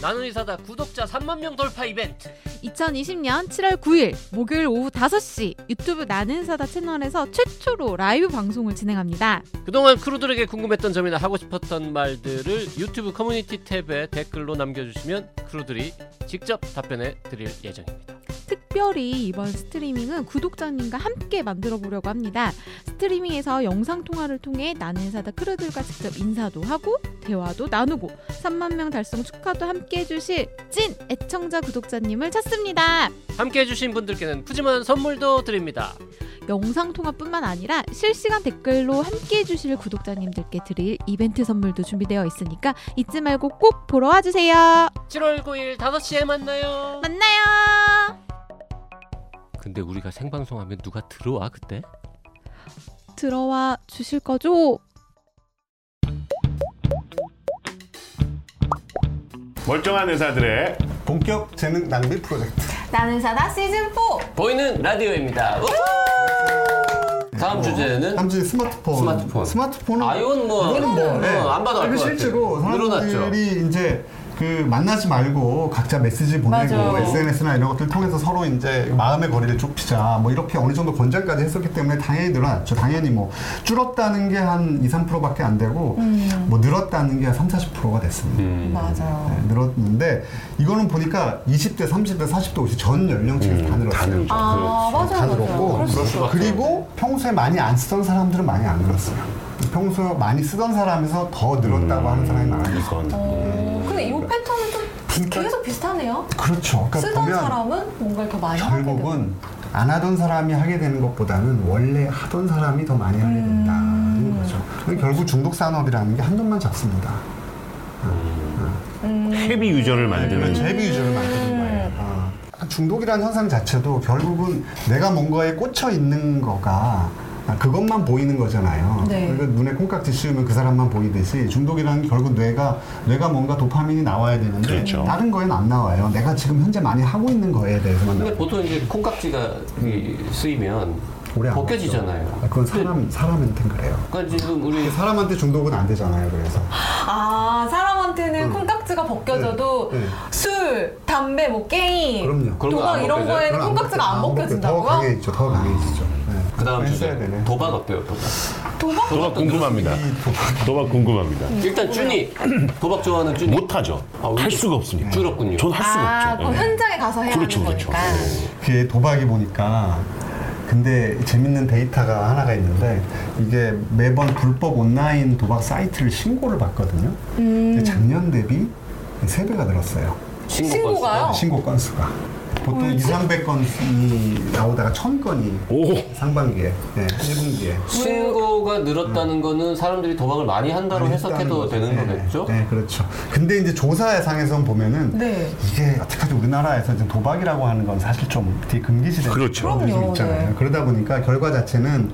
나는 의사다. 구독자 3만 명 돌파 이벤트. 2020년 7월 9일 목요일 오후 5시 유튜브 나는 사다 채널에서 최초로 라이브 방송을 진행합니다. 그동안 크루들에게 궁금했던 점이나 하고 싶었던 말들을 유튜브 커뮤니티 탭에 댓글로 남겨주시면 크루들이 직접 답변해 드릴 예정입니다 특별히 이번 스트리밍은 구독자님과 함께 만들어 보려고 합니다. 스트리밍에서 영상 통화를 통해 나는 의사다 크루들과 직접 인사도 하고 대화도 나누고 3만 명 달성 축하도 함께 해주실 찐 애청자 구독자님을 찾습니다. 함께 해주신 분들께는 푸짐한 선물도 드립니다 영상 통화뿐만 아니라 실시간 댓글로 함께 해주실 구독자님들께 드릴 이벤트 선물도 준비되어 있으니까 잊지 말고 꼭 보러 와주세요. 7월 9일 5시에 만나요 만나요. 근데 우리가 생방송하면 누가 들어와 그때? 들어와 주실 거죠? 멀쩡한 의사들의 본격 재능 낭비 프로젝트. 나는 사다 시즌 4. 보이는 라디오입니다 다음 주제는 다음 주에 스마트폰. 스마트폰. 스마트폰은 아, 이건 뭐, 이거는 뭐 어, 네. 안 봐도 알것 같아. 실제로 늘어났죠. 사람들이 이제 그 만나지 말고 각자 메시지 보내고 맞아요. SNS나 이런 것들 통해서 서로 이제 마음의 거리를 좁히자 뭐 이렇게 어느 정도 권장까지 했었기 때문에 당연히 늘어났죠. 당연히 뭐 줄었다는 게 한 2, 3%밖에 안 되고 음. 뭐 늘었다는 게 한 3, 40%가 됐습니다. 맞아요. 네, 늘었는데 이거는 보니까 20대, 30대, 40대, 50대 전 연령층에서 다 늘었어요. 아, 맞아요. 다 늘었고 맞아요. 그리고 평소에 많이 안 쓰던 사람들은 많이 안 늘었어요. 평소 많이 쓰던 사람에서 더 늘었다고 하는 사람이 많아요. 어, 근데 이 패턴은 좀 계속 비슷하네요. 그렇죠. 그러니까 쓰던 보면 사람은 뭔가를 더 많이. 결국은 안 하던 사람이 하게 되는 것보다는 원래 하던 사람이 더 많이 하게 된다는 거죠. 그러니까 결국 중독 산업이라는 게 한눈만 잡습니다. 헤비 유저를 만드는 제비 유저를 만드는 거예요. 어. 중독이라는 현상 자체도 결국은 내가 뭔가에 꽂혀 있는 거가 그것만 보이는 거잖아요. 네. 그러니까 눈에 콩깍지 씌우면 그 사람만 보이듯이 중독이라는 게 결국 뇌가 뇌가 뭔가 도파민이 나와야 되는데 그렇죠. 다른 거에는 안 나와요. 내가 지금 현재 많이 하고 있는 거에 대해서만 근데 나와요. 보통 이제 콩깍지가 이 쓰이면 벗겨지잖아요. 아, 그건 사람 사람한테는 그래요. 그러니까 지금 우리 사람한테 중독은 안 되잖아요. 그래서 아 사람한테는 콩깍지가 벗겨져도 네, 네. 술, 담배, 뭐 게임, 그럼요. 도박 이런 벗겨져요? 거에는 콩깍지가 안 벗겨- 더 벗겨진다고요? 강해지죠. 더 강해지죠. 네. 그 다음 주제 되네. 도박 어때요 도박? 도박? 도박 궁금합니다. 도박 궁금합니다. 일단 준이 도박 좋아하는 준이 못하죠. 아, 왜? 할 수가 없으니까. 줄었군요. 전 할 수가 아, 없죠. 그 예. 현장에 가서 해야 그렇죠, 하는 그렇죠. 거니까. 그게 도박이 보니까 근데 재밌는 데이터가 하나가 있는데 이게 매번 불법 온라인 도박 사이트를 신고를 받거든요. 근데 작년 대비 3배가 늘었어요. 신고? 건수가. 신고 건수가. 보통 2, 300건이 나오다가 1000건이 오, 상반기에, 네, 1분기에. 신고가 늘었다는 거는 사람들이 도박을 많이 한다로 해석해도 되는 거겠죠? 네, 그렇죠. 근데 이제 조사상에서 보면은 네. 이게 어떻게까지 우리나라에서 지금 도박이라고 하는 건 사실 좀 되게 금기시된 그렇죠. 좀 그럼요, 있잖아요. 네. 그러다 보니까 결과 자체는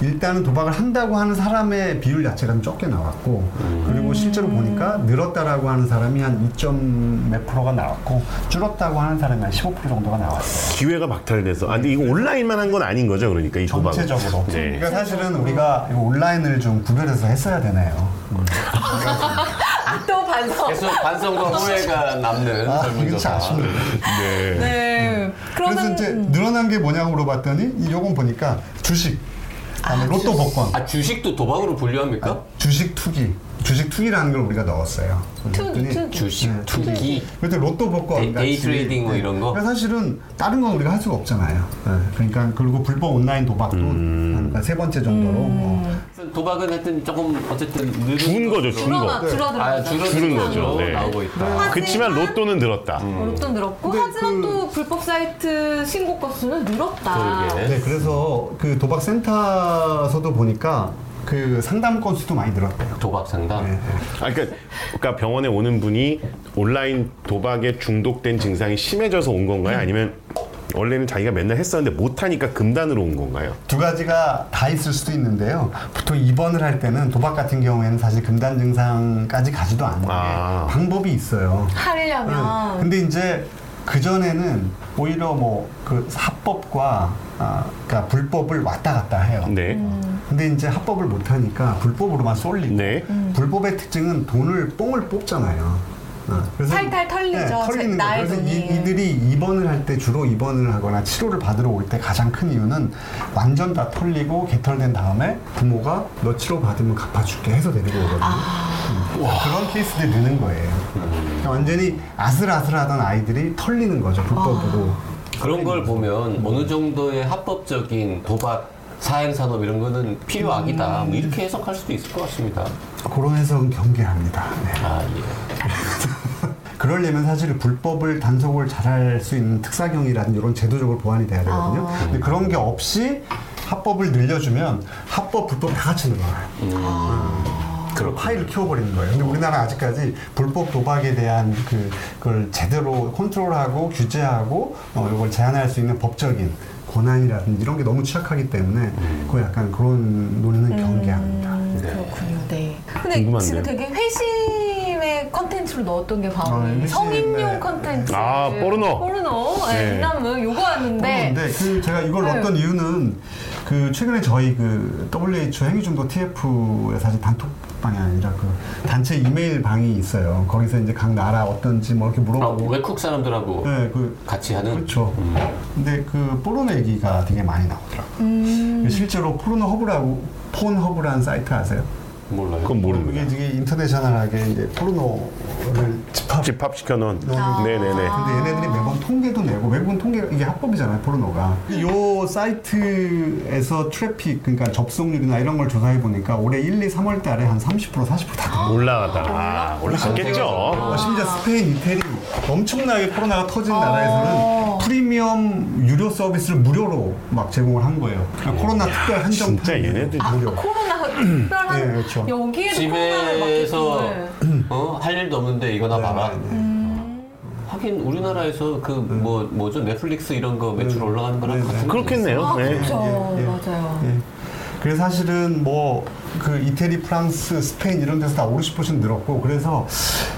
일단은 도박을 한다고 하는 사람의 비율 자체가 좀 적게 나왔고 그리고 실제로 보니까 늘었다라고 하는 사람이 한 2몇 프로가 나왔고 줄었다고 하는 사람이 한 15% 정도가 나왔어요. 기회가 박탈돼서. 아, 근데 이거 온라인만 한 건 아닌 거죠, 그러니까 이 도박. 전체적으로. 네. 그러니까 사실은 우리가 이거 온라인을 좀 구별해서 했어야 되네요. 또 반성. 계속 반성과 후회가 남는 아. 아쉽네요. 네. 네. 그래서 그러면 이제 늘어난 게 뭐냐고 물어봤더니 이 요건 보니까 주식, 그다음에 로또 복권, 아 주식도 도박으로 분류합니까? 주식 투기, 주식 투기라는 걸 우리가 넣었어요. 그랬더니 투- 주식 네, 투기. 그래서 로또 복권, day- trading 뭐 이런 거? 그러니까 사실은 다른 건 우리가 할 수가 없잖아요. 네, 그러니까 그리고 불법 온라인 도박도 그러니까 세 번째 정도로 뭐 도박은 하여튼 조금 어쨌든 늘은 줄은 거죠, 줄어나 거. 줄어들어. 아 줄어드는 거죠. 네. 나오고 있다. 그렇지만 로또는 늘었다. 로또 늘었고 근데 하지만 그- 또 불법 사이트 신고 건수는 늘었다. 그러게. 네, 그래서 그 도박 센터서도 보니까 그 상담 건수도 많이 늘었대요. 도박 상담. 네, 네. 아, 그러니까, 그러니까 병원에 오는 분이 온라인 도박에 중독된 증상이 심해져서 온 건가요? 아니면 원래는 자기가 맨날 했었는데 못하니까 금단으로 온 건가요? 두 가지가 다 있을 수도 있는데요. 보통 입원을 할 때는 도박 같은 경우에는 사실 금단 증상까지 가지도 않는데 아. 방법이 있어요. 하려면 네. 근데 이제 그 전에는 오히려 뭐 그 합법과 아, 그러니까 불법을 왔다 갔다 해요. 네. 음. 근데 이제 합법을 못 하니까 불법으로만 쏠리고 네. 불법의 특징은 돈을 뽕을 뽑잖아요. 어, 그래서 탈탈 털리죠. 제- 털리는 거. 나의 그래서. 이, 들이 입원을 할 때 주로 입원을 하거나 치료를 받으러 올 때 가장 큰 이유는 완전 다 털리고 개털된 다음에 부모가 너 치료 받으면 갚아줄게 해서 데리고 오거든요. 음. 그런 케이스들이 느는 거예요. 그러니까 완전히 아슬아슬하던 아이들이 털리는 거죠 불법으로. 그런 걸 보면 어느 정도의 합법적인 도박 사행 산업 이런 거는 필요악이다. 뭐 이렇게 해석할 수도 있을 것 같습니다. 그런 해석은 경계합니다. 네. 아 예. 그러려면 사실 불법을 단속을 잘할 수 있는 특사경이라든지 이런 제도적으로 보완이 돼야 되거든요. 아. 근데 그런 게 없이 합법을 늘려주면 합법, 불법 다 같이 늘어나요. 그런 파일을 키워버리는 거예요. 근데 우리나라 아직까지 불법 도박에 대한 그, 그걸 제대로 컨트롤하고 규제하고 어, 이걸 제한할 수 있는 법적인 권한이라든지 이런 게 너무 취약하기 때문에 그 약간 그런 논의는 경계합니다. 음, 그렇군요. 네. 근데 궁금한데요. 지금 되게 회심의 컨텐츠로 넣었던 게 바로 아, 이 회심, 성인용 네. 컨텐츠. 아, 포르노. 포르노. 네. 네. 이남은 요거였는데. 근데 그 제가 이걸 네. 넣었던 이유는 그 최근에 저희 그 WHO 행위중독 TF의 사실 단톡 방이 아니라 그 단체 이메일 방이 있어요. 거기서 이제 각 나라 어떤지 뭐 이렇게 아, 물어보고. 외국 사람들하고 네, 그 같이 하는 그렇죠. 음. 근데 그 포르노 얘기가 되게 많이 나오더라고요. 음. 실제로 포르노 허브라고 Pornhub라는 사이트 아세요? 몰라요. 그건 모릅니다. 이게 되게 international하게 이제 포르노를 집합 집합시켜 놓은. 아. 네네네. 근데 얘네들이 매번 통계도 내고 외국은 통계 이게 합법이잖아요 포르노가 요 사이트에서 트래픽 그러니까 접속률이나 이런 걸 조사해 보니까 올해 1, 2, 3월 달에 한 30% 40%다 올라가다. 아, 올라갔겠죠. 어, 심지어 스페인, 이태리 엄청나게 코로나가 터진 나라에서는 프리미엄 유료 서비스를 무료로 막 제공을 한 거예요. 그러니까 코로나 특별 한정 진짜 얘네들 무료. 코로나 특별한 네, 그렇죠. 여기에도 코로나를 집에서 맡기고. 어, 할 일도 없는데 이거나 네, 봐라. 네, 네. 음. 하긴 우리나라에서 그 뭐 뭐죠 넷플릭스 이런 거 매출 네. 올라가는 거랑 네, 같은 네. 거 그렇겠네요. 아, 네. 그렇죠. 예, 예. 맞아요. 예. 그래서 사실은 뭐 그 이태리, 프랑스, 스페인 이런 데서 다 5, 60% 늘었고 그래서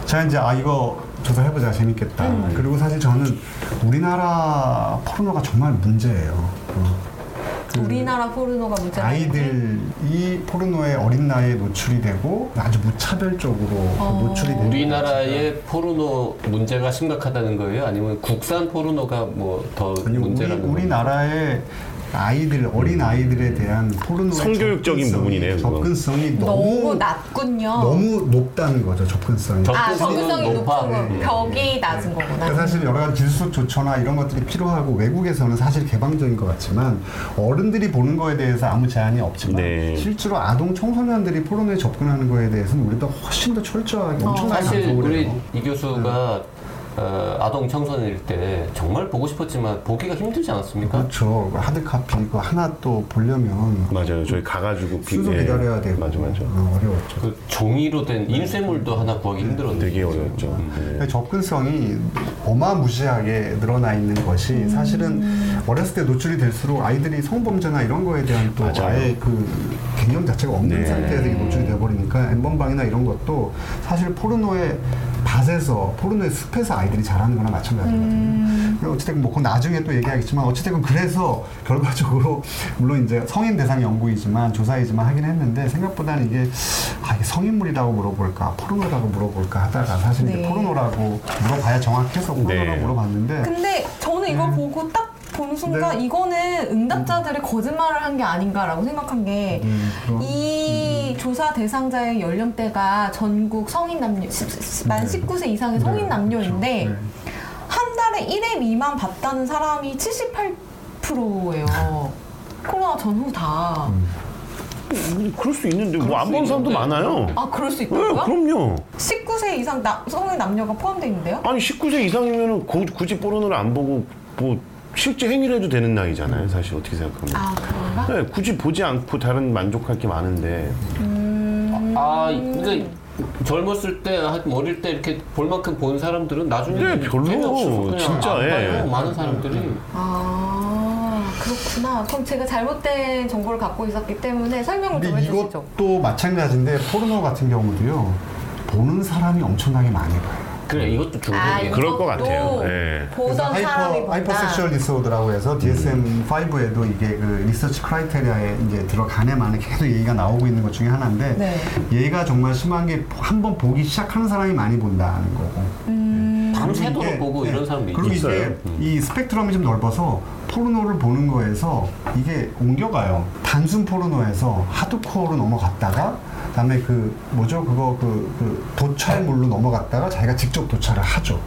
제가 이제 아 이거 조사해보자 재밌겠다. 음. 그리고 사실 저는 우리나라 포르노가 정말 문제예요. 어. 그 우리나라 포르노가 문제라. 아이들이 포르노에 어린 나이에 노출이 되고 아주 무차별적으로 어. 노출이 되고 우리나라의 포르노 문제가 심각하다는 거예요? 아니면 국산 포르노가 뭐 더 아니 우리 문제라는 거예요? 우리나라의 아이들 어린 아이들에 대한 포르노 성교육적인 부분이네요. 접근성이 너무 너무 낮군요. 너무 높다는 거죠 접근성이. 접- 아, 접근성이 접근성이 높아. 거. 네. 벽이 낮은 거구나. 그러니까 사실 여러 가지 기술적 조처나 이런 것들이 필요하고 외국에서는 사실 개방적인 것 같지만 어른들이 보는 거에 대해서 아무 제한이 없지만 네. 실제로 아동 청소년들이 포르노에 접근하는 거에 대해서는 우리보다 훨씬 더 철저하게 엄청나게 사실 방송을 우리 해요. 이 교수가 어, 아동 청소년일 때 정말 보고 싶었지만 보기가 힘들지 않았습니까? 그렇죠. 하드 카피 이거 하나 또 보려면 맞아요. 저희 가가지고 비- 순서 예. 기다려야 되고 맞아, 맞아. 어, 어려웠죠. 그 종이로 된 인쇄물도 하나 구하기 힘들었는데 되게 어려웠죠. 네. 그러니까 접근성이 어마무시하게 늘어나 있는 것이 음. 사실은 어렸을 때 노출이 될수록 아이들이 성범죄나 이런 거에 대한 또 맞아요. 아예 그 개념 자체가 없는 네. 상태에서 노출이 돼버리니까 엠번방이나 이런 것도 사실 포르노의 밭에서 포르노의 숲에서 아이 들이 자라는 거나 마찬가지거든요. 음. 그리고 어쨌든 뭐 그건 나중에 또 얘기하겠지만 어쨌든 그래서 결과적으로 물론 이제 성인 대상 연구이지만 조사이지만 하긴 했는데 생각보다는 이게 아 이게 성인물이라고 물어볼까 포르노라고 물어볼까 하다가 사실 이제 네. 포르노라고 물어봐야 정확해서 포르노라고 네. 물어봤는데 근데 저는 이걸 보고 딱 보는 순간 네. 이거는 응답자들이 거짓말을 한 게 아닌가라고 생각한 게 음, 이 조사 대상자의 연령대가 전국 성인 남녀 십- 십- 만 네. 19세 이상의 성인 네, 남녀인데 그렇죠. 한 달에 1회 미만 봤다는 사람이 78%예요. 코로나 전후 다. 음, 그럴 수 있는데 뭐안수본 사람도. 많아요. 아 그럴 수 네, 있다고요? 그럼요. 19세 이상 나, 성인 남녀가 포함되어 있는데요? 아니 19세 이상이면 굳이 포르노를 안 보고 뭐 실제 행위를 해도 되는 나이잖아요. 사실 어떻게 생각하면. 아 그런가? 네, 굳이 보지 않고 다른 만족할 게 많은데 음. 아, 그러니까 젊었을 때, 한 어릴 때 이렇게 볼 만큼 본 사람들은 나중에 네, 별로. 재미없어서 그냥 진짜, 안 예. 봐요. 많은 사람들이. 아 그렇구나. 그럼 제가 잘못된 정보를 갖고 있었기 때문에 설명을 좀 근데 해주시죠. 이것도 마찬가지인데 포르노 같은 경우도요. 보는 사람이 엄청나게 많이 봐요. 그래, 이것도 아, 중독이에요. 그럴 것 같아요. 예. 보던 사람이 hyper, 본다. hypersexual disorder라고 해서 DSM-5에도 이게 그 research criteria에 이제 들어가네 마네 계속 얘기가 나오고 있는 것 중에 하나인데 네. 얘가 정말 심한 게 한 번 보기 시작하는 사람이 많이 본다는 거고. 음, 밤새도록 이게, 보고 네. 이런 사람도 그리고 있어요. 이게 이 스펙트럼이 좀 넓어서 포르노를 보는 거에서 이게 옮겨가요. 단순 포르노에서 하드코어로 넘어갔다가 그 다음에 그 뭐죠 그거 그, 그 도촬물로 넘어갔다가 자기가 직접 도촬을 하죠.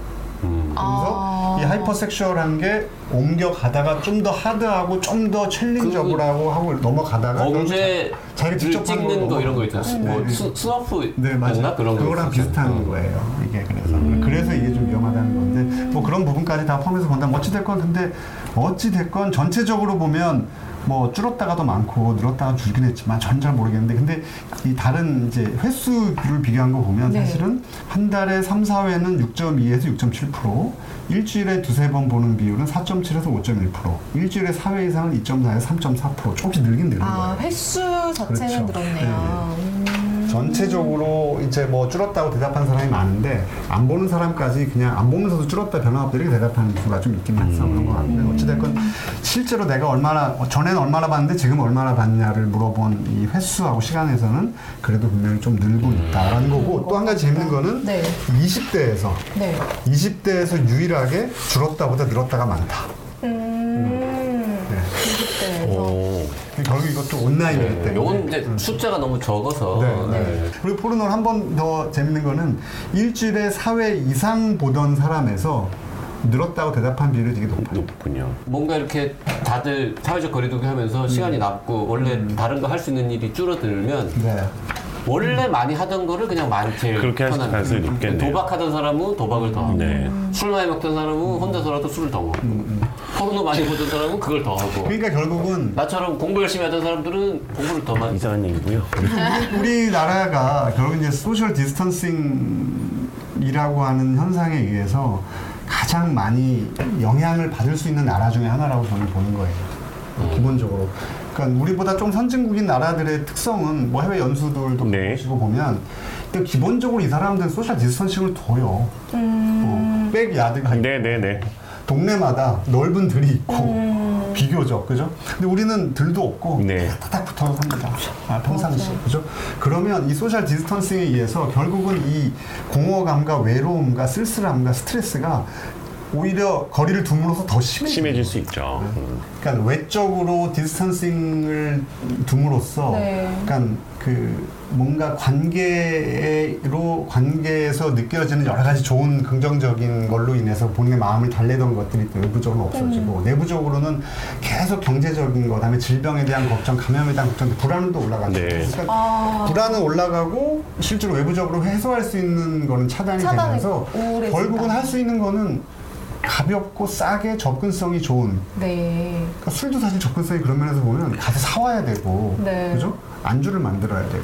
그래서 아. 이 hypersexual한 게 옮겨가다가 좀 더 hard하고 좀 더 challengeable하고 하고 넘어가다가 범죄를 자기가 직접 찍는 거 이런 거 있잖아요. 네, 뭐 네. 수, snuff 네, 맞아요. 였나? 그런 거 그거랑 있었죠. 비슷한 음. 거예요. 이게 그래서. 그래서 이게 좀 위험하다는 건데, 뭐 그런 부분까지 다 포함해서 본다면 어찌 됐건, 근데 어찌 됐건 전체적으로 보면 뭐 줄었다가 더 많고 늘었다가 줄긴 했지만 전 잘 모르겠는데, 근데 이 다른 이제 횟수를 비교한 거 보면 네. 사실은 한 달에 3, 4회는 6.2에서 6.7%, 일주일에 두세 번 보는 비율은 4.7에서 5.1%, 일주일에 4회 이상은 2.4에서 3.4%, 조금씩 늘긴 늘는 아 거예요. 횟수 자체는 그렇죠. 늘었네요. 음. 전체적으로 이제 뭐 줄었다고 대답한 사람이 많은데 안 보는 사람까지 그냥 안 보면서도 줄었다 변화없다 이렇게 대답하는 수가 좀 있긴 해서 그런 것 같고요. 어찌됐건 실제로 내가 얼마나 전에는 얼마나 봤는데 지금 얼마나 봤냐를 물어본 이 횟수하고 시간에서는 그래도 분명히 좀 늘고 있다라는 거고 또 한 가지 재밌는 거는 네. 20대에서 네. 20대에서 유일하게 줄었다보다 늘었다가 많다. 음. 네. 20대에서. 오. 결국 이것도 온라인이기 때문에. 네, 요건 이제 숫자가 너무 적어서 네, 네. 그리고 포르노를 한번 더 재밌는 거는 일주일에 4회 이상 보던 사람에서 늘었다고 대답한 비율이 되게 높아요. 높군요. 뭔가 이렇게 다들 사회적 거리두기 하면서 시간이 남고 원래 다른 거 할 수 있는 일이 줄어들면 네. 원래 많이 하던 거를 그냥 많이 제일 그렇게 할 편한 가능성이. 높겠네요. 도박하던 사람은 도박을 더 하고 네. 술 많이 먹던 사람은 혼자서라도 술을 더 먹고 포르노 많이 보던 사람은 그걸 더 하고 그러니까 결국은 나처럼 공부 열심히 하던 사람들은 공부를 더 많이 이상한 얘기고요. 우리나라가 결국 이제 social distancing이라고 하는 현상에 의해서 가장 많이 영향을 받을 수 있는 나라 중에 하나라고 저는 보는 거예요. 기본적으로. 그러니까 우리보다 좀 선진국인 나라들의 특성은 뭐 해외 연수들도 네. 보시고 보면 근데 기본적으로 이 사람들은 social distancing을 둬요. 어, backyard가 네네네. 동네마다 넓은 들이 있고 비교적 그죠? 근데 우리는 들도 없고 네. 타닥 붙어서 삽니다. 아, 평상시 그죠? 그러면 이 social distancing에 의해서 결국은 이 공허감과 외로움과 쓸쓸함과 스트레스가 오히려 거리를 둠으로써 더 심해져요. 심해질 수 있죠. 음. 그러니까 외적으로 distancing을 둠으로써 네. 그러니까 그 뭔가 관계로 관계에서 느껴지는 여러 가지 좋은 긍정적인 걸로 인해서 본인의 마음을 달래던 것들이 또 외부적으로 없어지고 내부적으로는 계속 경제적인 거, 그다음에 질병에 대한 걱정, 감염에 대한 걱정, 불안도 올라가죠. 네. 그러니까 아. 불안은 올라가고 실제로 외부적으로 해소할 수 있는 거는 차단이, 차단이 되면서 우울해진다. 결국은 할 수 있는 거는 가볍고 싸게 접근성이 좋은 네. 그러니까 술도 사실 접근성이 그런 면에서 보면 가서 사와야 되고 네. 그죠? 안주를 만들어야 되고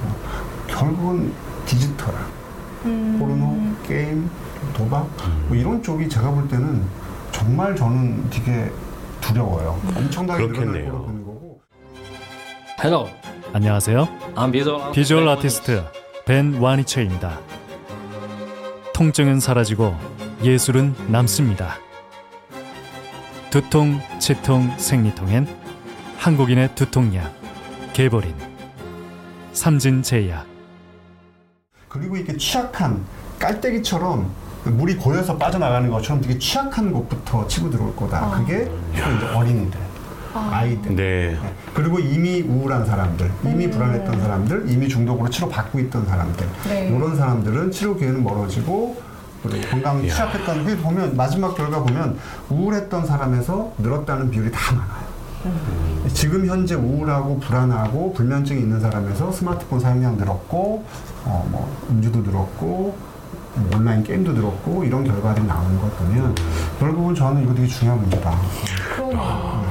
결국은 디지털 음. 포르노 게임 도박 뭐 이런 쪽이 제가 볼 때는 정말 저는 되게 두려워요 엄청나게 늘어날 그렇겠네요. 거로 보는 거고 Hello, 안녕하세요. 비주얼 아티스트 벤 와니체입니다. 통증은 사라지고 예술은 남습니다. 두통, 치통, 생리통엔 한국인의 두통약 개보린 삼진제약. 그리고 이렇게 취약한 깔때기처럼 물이 고여서 빠져나가는 것처럼 되게 취약한 곳부터 치고 들어올 거다. 그게 또 이제 어린이들 아 이들. 네. 네. 그리고 이미 우울한 사람들, 이미 불안했던 사람들, 이미 중독으로 치료받고 있던 사람들. 네. 이런 사람들은 치료 기회는 멀어지고 그리고 건강 취약했던 그 보면 마지막 결과 보면 우울했던 사람에서 늘었다는 비율이 다 많아요. 지금 현재 우울하고 불안하고 불면증이 있는 사람에서 스마트폰 사용량 늘었고 어, 뭐 음주도 늘었고 뭐 온라인 게임도 늘었고 이런 결과들이 나오는 것 보면 결국은 저는 이거 되게 중요한 문제다. 그러네요.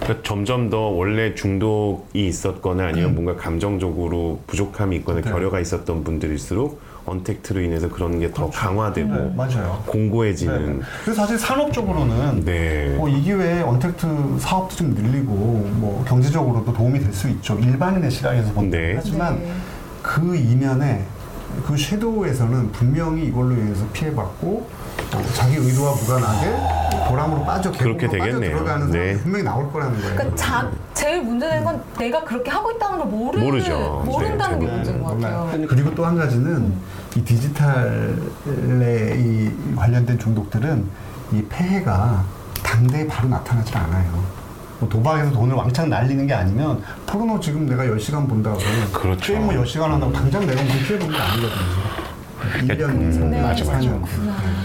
그러니까 점점 더 원래 중독이 있었거나 아니면 뭔가 감정적으로 부족함이 있거나 네. 결여가 있었던 분들일수록 언택트로 인해서 그런 게더 강화되고 네, 맞아요. 공고해지는 네. 그래서 사실 산업적으로는 네. 뭐 이 기회에 언택트 사업도 좀 늘리고 뭐 경제적으로도 도움이 될 수 있죠. 일반인의 시각에서 본다. 네. 하지만 네. 그 이면에 그 섀도우에서는 분명히 이걸로 인해서 피해받고 어, 자기 의도와 무관하게 도람으로 빠져 그렇게 되겠네요. 들어가는 네. 사람이 분명히 나올 거라는 거예요. 그러니까 자, 제일 문제된 건 내가 그렇게 하고 있다는 걸 모르는, 모르죠. 모른다는 네, 게 문제인 것 몰라요. 같아요. 그리고 또 한 가지는 이 디지털에 이 관련된 중독들은 이 폐해가 당대에 바로 나타나질 않아요. 뭐 도박에서 돈을 왕창 날리는 게 아니면 포르노 지금 내가 10시간 본다고 그렇죠. 게임 뭐 10시간 한다고 당장 내가 뭐 피해 본게 아니거든요. 1년, 음, 3년, 네, 맞아, 맞아. 4년.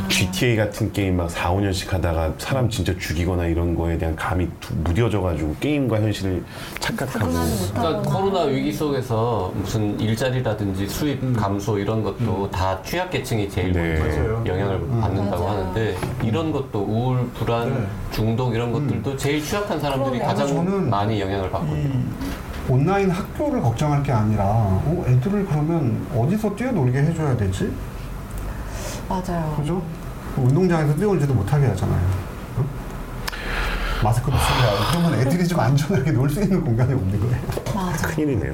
GTA 같은 게임 막 4, 5년씩 하다가 사람 진짜 죽이거나 이런 거에 대한 감이 두- 무뎌져가지고 게임과 현실을 착각하고 구분하지. 그러니까 코로나 위기 속에서 무슨 일자리라든지 수입 감소 이런 것도 다 취약계층이 제일 네. 먼저 맞아요. 영향을 받는다고 맞아요. 하는데 이런 것도 우울, 불안, 네. 중독 이런 것들도 제일 취약한 사람들이 그러네요. 가장 저는 많이 영향을 받거든요. 이 온라인 학교를 걱정할 게 아니라 어, 애들을 그러면 어디서 뛰어놀게 해줘야 되지? 맞아요. 그죠? 운동장에서 뛰어놀지도 못하게 하잖아요. 어? 마스크도 쓰게 하고 그러면 애들이 좀 안전하게 놀 수 있는 공간이 없는 거예요. 맞아. 큰일이네요.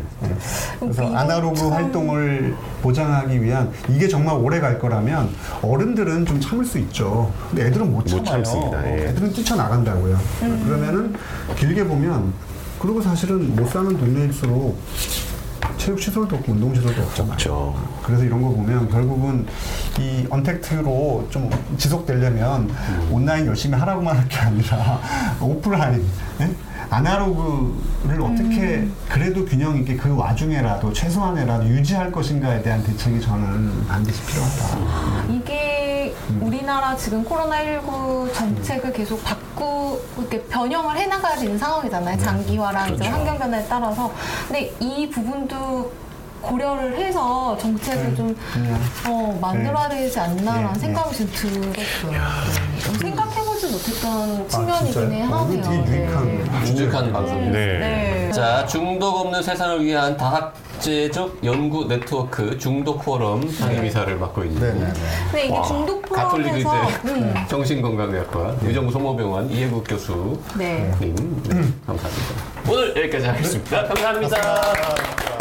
그래서 이건 아날로그 참- 활동을 보장하기 위한 이게 정말 오래 갈 거라면 어른들은 좀 참을 수 있죠. 근데 애들은 못 참아요. 못 참습니다. 어, 예. 애들은 뛰쳐나간다고요. 음. 그러면은 길게 보면 그리고 사실은 못 사는 동네일수록 체육 시설도 없고 운동 시설도 없잖아요. 없죠. 그래서 이런 거 보면 결국은 이 언택트로 좀 지속되려면 온라인 열심히 하라고만 할 게 아니라 오프라인, 예? 아날로그를 어떻게 그래도 균형 있게 그 와중에라도 최소한에라도 유지할 것인가에 대한 대책이 저는 반드시 필요하다. 이게 우리나라 지금 코로나19 정책을 계속 바꾸, 이렇게 변형을 해나가야 되는 상황이잖아요. 장기화랑 이제 환경 변화에 따라서. 근데 이 부분도 고려를 해서 정책을 좀 어, 만들어야 되지 않나라는 네, 생각이 좀 들었어요. 네. 좀 생각해보지 못했던 측면이긴 진짜요? 해 어. 이거 되게 유익한 유익한 방송입니다. 네. 네. 자, 중독 없는 세상을 위한 다학 제적 연구 네트워크 중독 포럼 상임이사를 맡고 있는 네네. 근데 이게 와, 중독 가톨릭 의대 포럼에서 음, 정신건강의학과 의정부 소모병원 이해국 교수님. 네. 네, 감사합니다. 오늘 여기까지 하겠습니다. 감사합니다.